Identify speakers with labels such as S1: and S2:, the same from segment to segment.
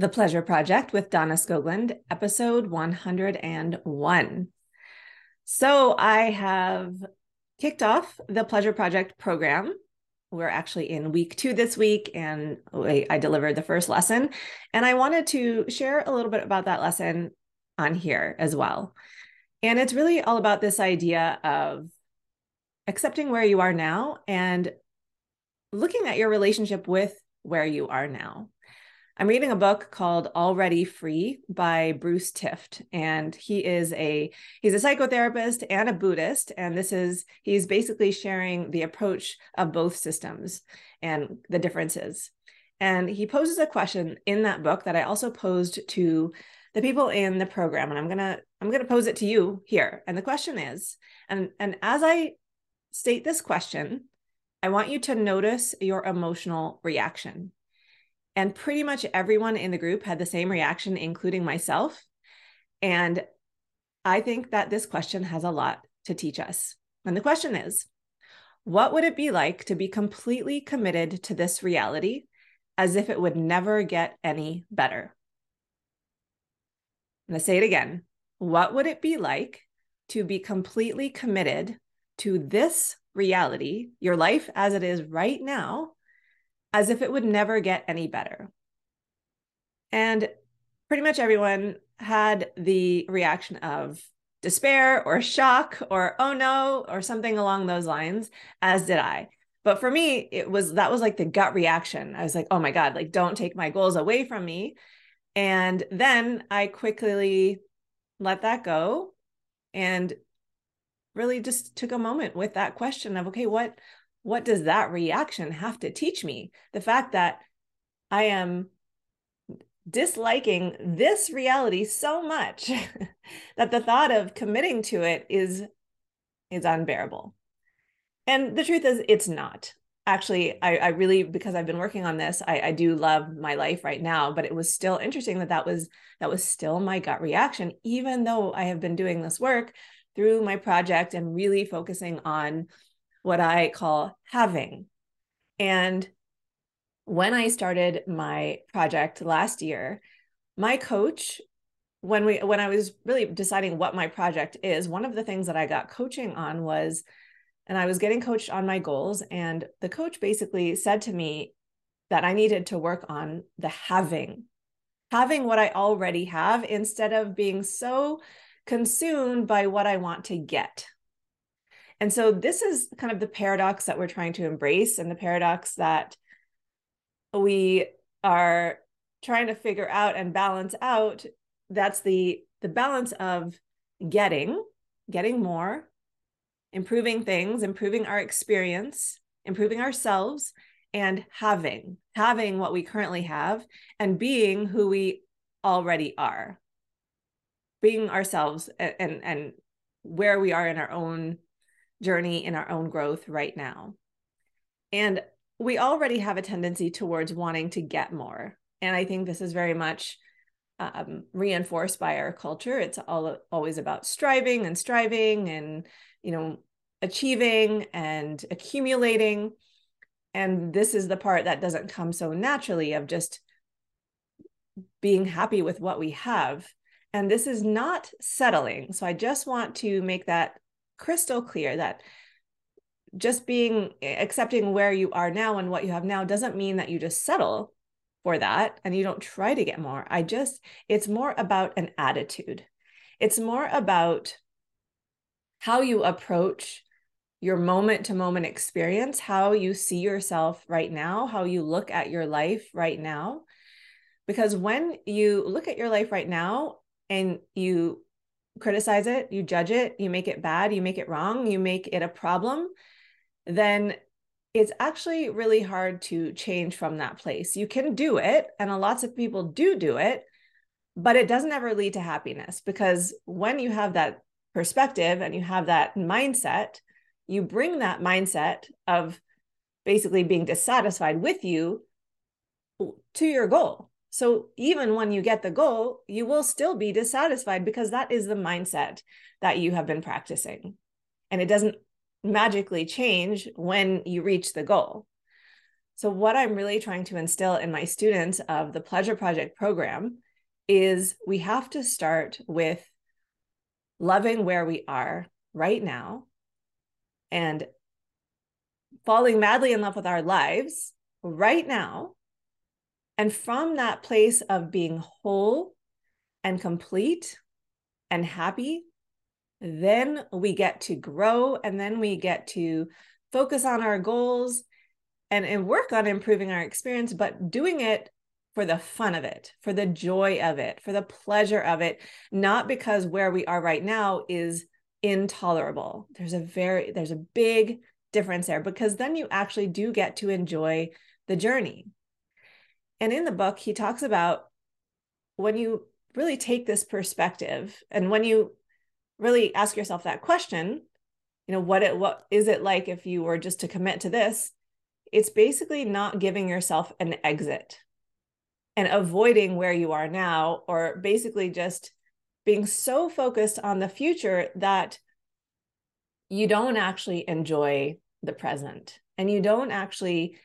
S1: The Pleasure Project with Donna Skogland, episode 101. So, I have kicked off the Pleasure Project program. We're actually in week two this week, and I delivered the first lesson. And I wanted to share a little bit about that lesson on here as well. And it's really all about this idea of accepting where you are now and looking at your relationship with where you are now. I'm reading a book called Already Free by Bruce Tift and he is a he's a psychotherapist and a Buddhist and this is he's basically sharing the approach of both systems and the differences. And he poses a question in that book that I also posed to the people in the program and I'm going to I'm going to pose it to you here. And the question is and and as I state this question, I want you to notice your emotional reaction. And pretty much everyone in the group had the same reaction, including myself. And I think that this question has a lot to teach us. And the question is what would it be like to be completely committed to this reality as if it would never get any better? I'm going to say it again. What would it be like to be completely committed to this reality, your life as it is right now, as if it would never get any better. And pretty much everyone had the reaction of despair or shock or oh no or something along those lines as did I. But for me it was that was like the gut reaction. I was like, "Oh my god, like don't take my goals away from me." And then I quickly let that go and really just took a moment with that question of okay, what what does that reaction have to teach me? The fact that I am disliking this reality so much that the thought of committing to it is is unbearable. And the truth is it's not. Actually, I, I really because I've been working on this, I, I do love my life right now. But it was still interesting that that was that was still my gut reaction, even though I have been doing this work through my project and really focusing on what I call having. And when I started my project last year, my coach when we when I was really deciding what my project is, one of the things that I got coaching on was and I was getting coached on my goals and the coach basically said to me that I needed to work on the having having what I already have instead of being so consumed by what I want to get. And so this is kind of the paradox that we're trying to embrace and the paradox that we are trying to figure out and balance out. That's the the balance of getting getting more improving things improving our experience improving ourselves and having having what we currently have and being who we already are. Being ourselves and and, and where we are in our own journey in our own growth right now. And we already have a tendency towards wanting to get more. And I think this is very much um, reinforced by our culture. It's all always about striving and striving and, you know, achieving and accumulating. And this is the part that doesn't come so naturally of just being happy with what we have. And this is not settling. So I just want to make that crystal clear that just being accepting where you are now and what you have now doesn't mean that you just settle for that and you don't try to get more. I just, it's more about an attitude. It's more about how you approach your moment to moment experience, how you see yourself right now, how you look at your life right now. Because when you look at your life right now and you criticize it, you judge it, you make it bad, you make it wrong, you make it a problem, then it's actually really hard to change from that place. You can do it, and lots of people do do it, but it doesn't ever lead to happiness because when you have that perspective and you have that mindset, you bring that mindset of basically being dissatisfied with you to your goal. So even when you get the goal, you will still be dissatisfied because that is the mindset that you have been practicing. And it doesn't magically change when you reach the goal. So, what I'm really trying to instill in my students of the Pleasure Project program is we have to start with loving where we are right now and falling madly in love with our lives right now. And from that place of being whole and complete and happy, then we get to grow and then we get to focus on our goals and, and work on improving our experience, but doing it for the fun of it, for the joy of it, for the pleasure of it, not because where we are right now is intolerable. There's a very, there's a big difference there because then you actually do get to enjoy the journey. And in the book, he talks about when you really take this perspective and when you really ask yourself that question, you know, what it what is it like if you were just to commit to this? It's basically not giving yourself an exit and avoiding where you are now, or basically just being so focused on the future that you don't actually enjoy the present and you don't actually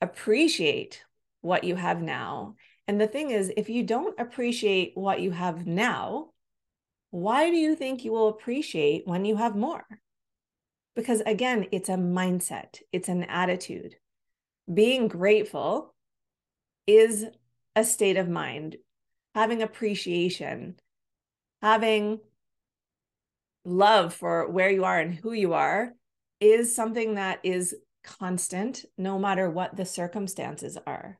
S1: appreciate what you have now. And the thing is, if you don't appreciate what you have now, why do you think you will appreciate when you have more? Because again, it's a mindset, it's an attitude. Being grateful is a state of mind, having appreciation, having love for where you are and who you are is something that is constant no matter what the circumstances are.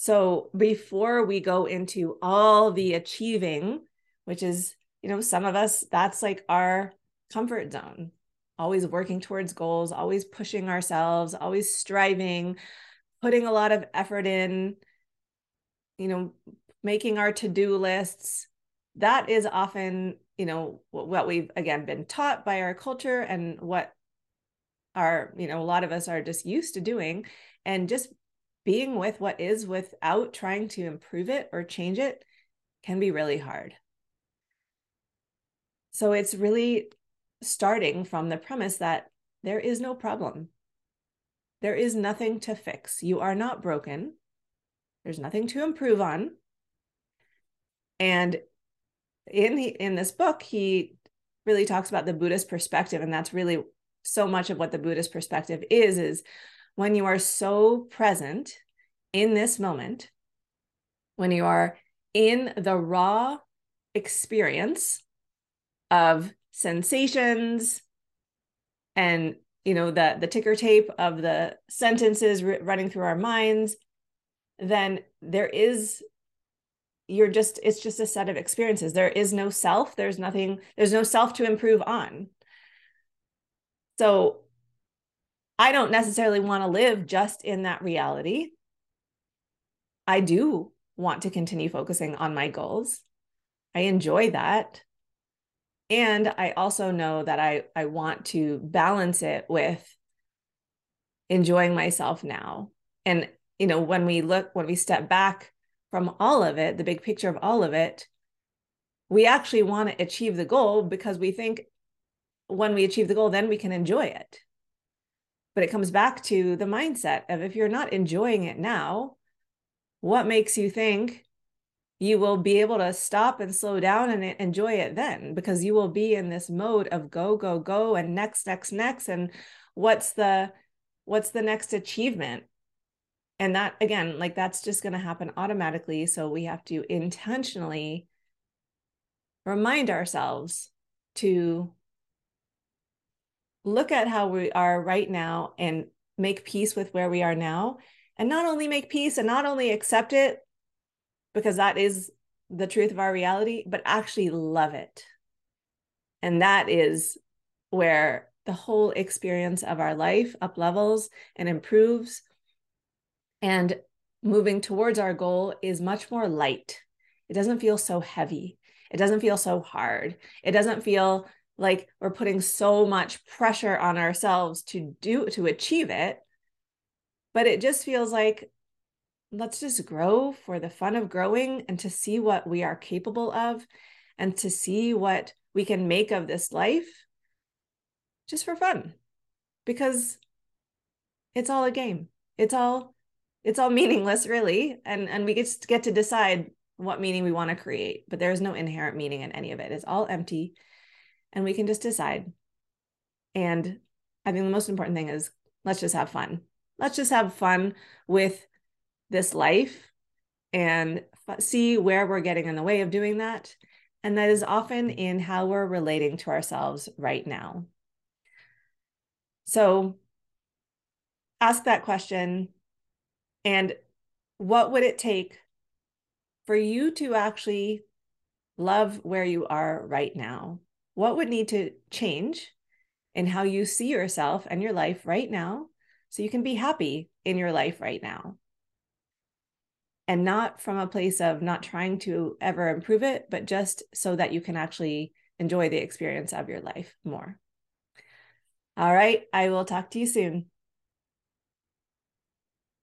S1: So before we go into all the achieving, which is, you know, some of us, that's like our comfort zone, always working towards goals, always pushing ourselves, always striving, putting a lot of effort in, you know, making our to-do lists. That is often, you know, what we've again been taught by our culture and what are, you know, a lot of us are just used to doing and just being with what is without trying to improve it or change it can be really hard. So it's really starting from the premise that there is no problem. There is nothing to fix. You are not broken. There's nothing to improve on. And in the, in this book, he really talks about the Buddhist perspective, and that's really so much of what the Buddhist perspective is, is when you are so present in this moment, when you are in the raw experience of sensations and you know the the ticker tape of the sentences r- running through our minds then there is you're just it's just a set of experiences. There is no self. There's nothing there's no self to improve on. So I don't necessarily want to live just in that reality. I do want to continue focusing on my goals. I enjoy that. And I also know that I, I want to balance it with enjoying myself now. And, you know, when we look, when we step back from all of it, the big picture of all of it, we actually want to achieve the goal because we think when we achieve the goal, then we can enjoy it. But it comes back to the mindset of if you're not enjoying it now, what makes you think you will be able to stop and slow down and enjoy it then? Because you will be in this mode of go, go, go, and next, next, next. And what's the what's the next achievement? And that again, like that's just going to happen automatically. So we have to intentionally remind ourselves to look at how we are right now and make peace with where we are now. And not only make peace and not only accept it because that is the truth of our reality but actually love it. And that is where the whole experience of our life up levels and improves. And moving towards our goal is much more light. It doesn't feel so heavy. It doesn't feel so hard. It doesn't feel like we're putting so much pressure on ourselves to do to achieve it. But it just feels like let's just grow for the fun of growing and to see what we are capable of and to see what we can make of this life just for fun. Because it's all a game. It's all it's all meaningless really. And and we just get to decide what meaning we want to create but there is no inherent meaning in any of it. It's all empty and we can just decide. And i think the most important thing is let's just have fun. Let's just have fun with this life and f- see where we're getting in the way of doing that. And that is often in how we're relating to ourselves right now. So ask that question. And what would it take for you to actually love where you are right now? What would need to change in how you see yourself and your life right now so you can be happy in your life right now? And not from a place of not trying to ever improve it, but just so that you can actually enjoy the experience of your life more. All right. I will talk to you soon.